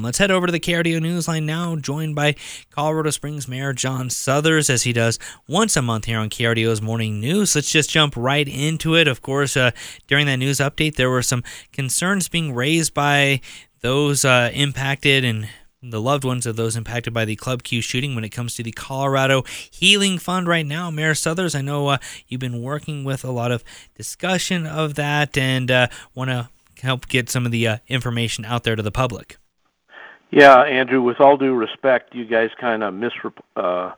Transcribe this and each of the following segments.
Let's head over to the KRDO Newsline now, joined by Colorado Springs Mayor John Suthers, as he does once a month here on KRDO's Morning News. Let's just jump right into it. Of course, uh, during that news update, there were some concerns being raised by those uh, impacted and the loved ones of those impacted by the Club Q shooting when it comes to the Colorado Healing Fund right now. Mayor Suthers, I know uh, you've been working with a lot of discussion of that and uh, want to help get some of the uh, information out there to the public. Yeah, Andrew. With all due respect, you guys kind of misreported uh,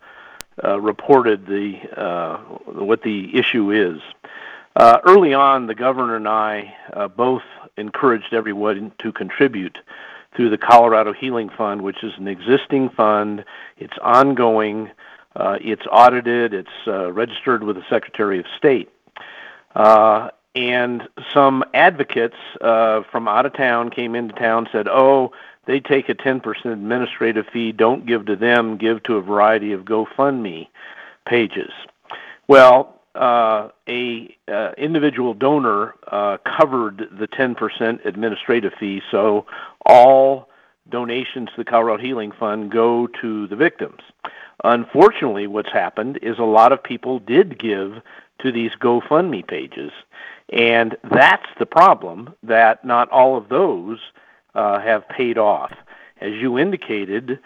uh, the uh, what the issue is. Uh, early on, the governor and I uh, both encouraged everyone to contribute through the Colorado Healing Fund, which is an existing fund. It's ongoing. Uh, it's audited. It's registered with the Secretary of State. and some advocates from out of town came into town said, "Oh." They take a 10% administrative fee, don't give to them, give to a variety of GoFundMe pages. Well, uh, a uh, individual donor uh, covered the 10% administrative fee, so all donations to the Colorado Healing Fund go to the victims. Unfortunately, what's happened is a lot of people did give to these GoFundMe pages, and that's the problem that not all of those uh, have paid off. As you indicated,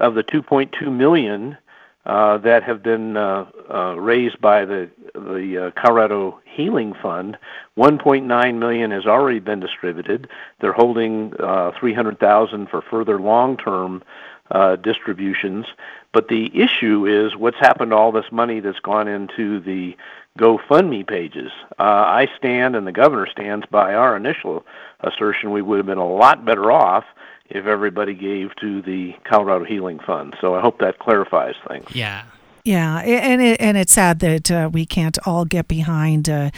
of the 2.2 million uh, that have been uh, uh, raised by the the uh, Colorado Healing Fund, 1.9 million has already been distributed. They're holding uh, 300,000 for further long-term uh, distributions. But the issue is what's happened to all this money that's gone into the GoFundMe pages. Uh, I stand and the governor stands by our initial assertion we would have been a lot better off if everybody gave to the Colorado Healing Fund. So I hope that clarifies things. Yeah. Yeah, and it, and it's sad that uh, we can't all get behind uh,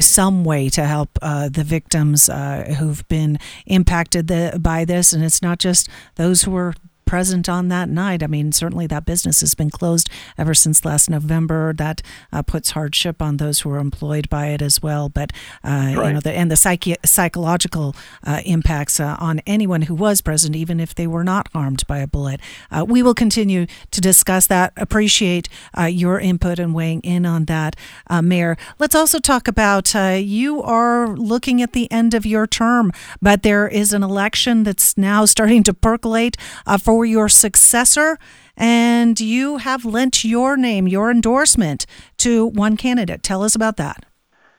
some way to help uh, the victims uh, who've been impacted the, by this, and it's not just those who were present on that night. I mean, certainly that business has been closed ever since last November. That uh, puts hardship on those who are employed by it as well. But uh, right. you know, the, and the psyche, psychological uh, impacts uh, on anyone who was present, even if they were not harmed by a bullet. Uh, we will continue to discuss that. Appreciate uh, your input and weighing in on that, Mayor. Let's also talk about you are looking at the end of your term, but there is an election that's now starting to percolate for for your successor, and you have lent your name, your endorsement to one candidate. Tell us about that.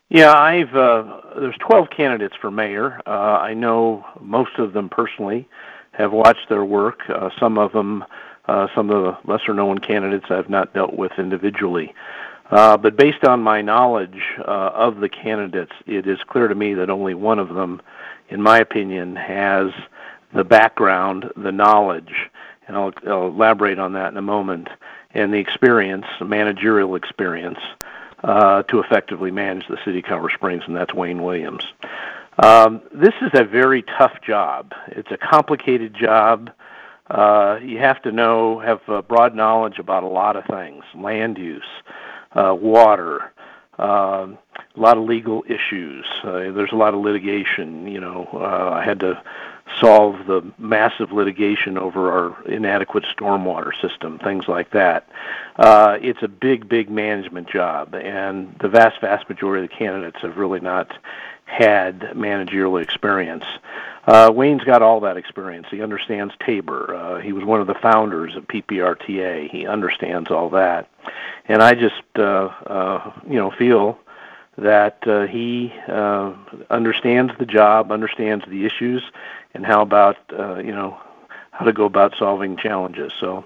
Yeah, I've uh, there's 12 candidates for mayor. Uh, I know most of them personally. Have watched their work. Uh, some of them, uh, some of the lesser known candidates, I've not dealt with individually. Uh, but based on my knowledge uh, of the candidates, it is clear to me that only one of them, in my opinion, has the background, the knowledge, and I'll, I'll elaborate on that in a moment, and the experience, managerial experience, uh, to effectively manage the city of Colorado Springs, and that's Wayne Williams. Um, this is a very tough job. It's a complicated job. Uh, you have to know, have uh, broad knowledge about a lot of things: land use, uh, water, uh, a lot of legal issues. Uh, there's a lot of litigation. You know, uh, I had to solve the massive litigation over our inadequate stormwater system, things like that. Uh, it's a big, big management job, and the vast, vast majority of the candidates have really not had managerial experience. Uh, Wayne's got all that experience. He understands Tabor. Uh, he was one of the founders of PPRTA. He understands all that, and I just, uh, uh, you know, feel that uh, he uh, understands the job, understands the issues, and how about uh, you know how to go about solving challenges. So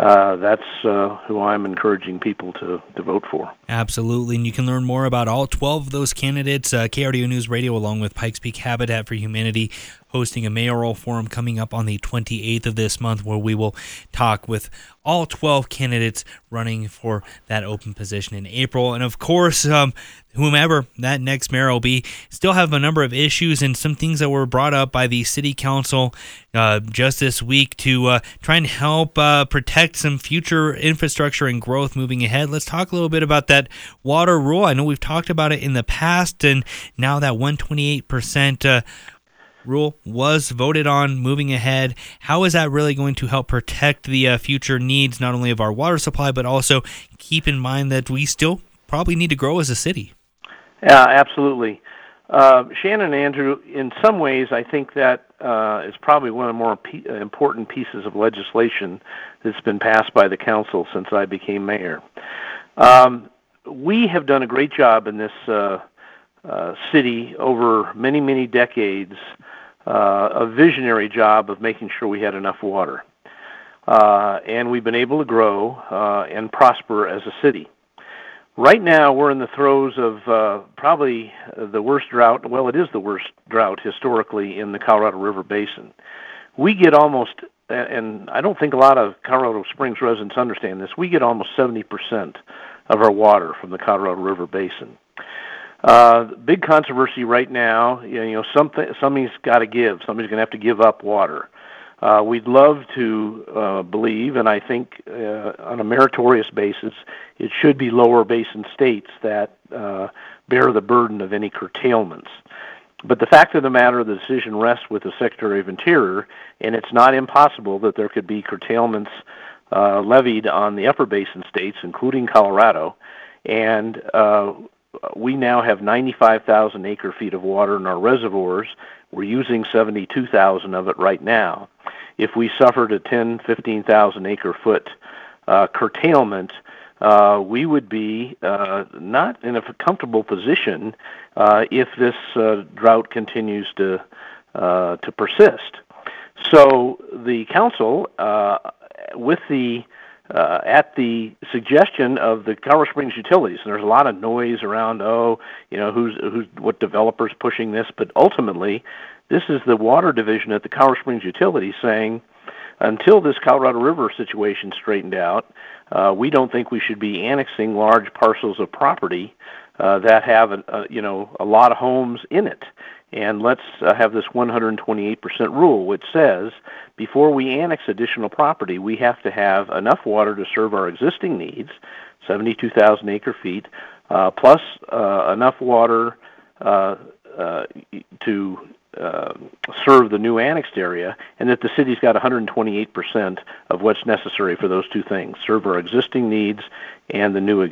uh, that's uh, who I'm encouraging people to, to vote for. Absolutely. And you can learn more about all 12 of those candidates, uh, KRDO News Radio, along with Pikes Peak Habitat for Humanity, hosting a mayoral forum coming up on the 28th of this month, where we will talk with all 12 candidates running for that open position in April. And of course, um, whomever that next mayor will be, still have a number of issues and some things that were brought up by the city council uh, just this week to uh, try and help uh, protect some future infrastructure and growth moving ahead. Let's talk a little bit about that water rule. I know we've talked about it in the past, and now that 128% rule was voted on moving ahead. How is that really going to help protect the uh, future needs, not only of our water supply, but also keep in mind that we still probably need to grow as a city? Yeah, absolutely. Uh, Shannon and Andrew, in some ways, I think that uh, is probably one of the more p- important pieces of legislation that's been passed by the council since I became mayor. Um, we have done a great job in this uh, uh, city over many, many decades, uh, a visionary job of making sure we had enough water. Uh, and we've been able to grow uh, and prosper as a city. Right now, we're in the throes of uh, probably the worst drought. Well, it is the worst drought historically in the Colorado River Basin. We get almost, and I don't think a lot of Colorado Springs residents understand this, we get almost 70% of our water from the Colorado River Basin. Uh, big controversy right now. You know, something somebody's got to give. Somebody's going to have to give up water. Uh, we'd love to uh, believe, and I think uh, on a meritorious basis, it should be lower basin states that uh, bear the burden of any curtailments. But the fact of the matter, the decision rests with the Secretary of Interior, and it's not impossible that there could be curtailments uh, levied on the upper basin states, including Colorado. And uh, we now have 95,000 acre feet of water in our reservoirs. We're using 72,000 of it right now. If we suffered a 10, 15,000 acre foot uh, curtailment, uh, we would be uh, not in a comfortable position uh, if this uh, drought continues to uh, to persist. So the council, uh, with the uh, at the suggestion of the Colorado Springs utilities. And there's a lot of noise around, oh, you know, who's who's what developers pushing this, but ultimately, this is the water division at the Colorado Springs Utilities saying, until this Colorado River situation straightened out, uh, we don't think we should be annexing large parcels of property uh, that have, a, a, you know, a lot of homes in it. And let's uh, have this 128% rule, which says before we annex additional property, we have to have enough water to serve our existing needs, 72,000 acre feet, uh, plus uh, enough water uh, uh, to uh, serve the new annexed area, and that the city's got 128% of what's necessary for those two things serve our existing needs and the new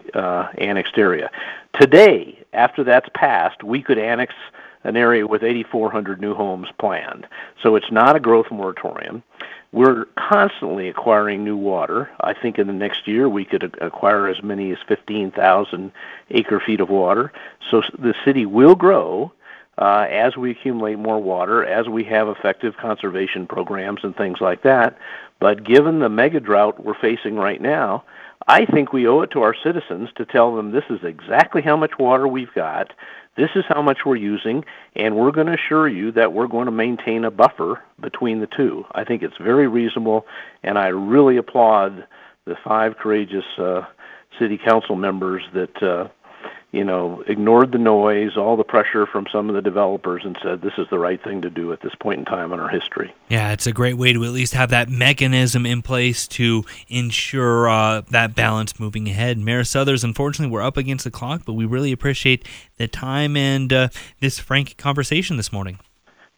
annexed area. Today, after that's passed, we could annex an area with 8,400 new homes planned. So it's not a growth moratorium. We're constantly acquiring new water. I think in the next year we could acquire as many as 15,000 acre feet of water. So the city will grow uh, as we accumulate more water, as we have effective conservation programs and things like that. But given the mega drought we're facing right now, I think we owe it to our citizens to tell them this is exactly how much water we've got, this is how much we're using, and we're going to assure you that we're going to maintain a buffer between the two. I think it's very reasonable, and I really applaud the five courageous uh, city council members that uh, you know, ignored the noise, all the pressure from some of the developers, and said this is the right thing to do at this point in time in our history. Yeah, it's a great way to at least have that mechanism in place to ensure uh, that balance moving ahead. Mayor Suthers, unfortunately, we're up against the clock, but we really appreciate the time and uh, this frank conversation this morning.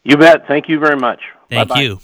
You bet. Thank you very much. Thank Bye-bye. you.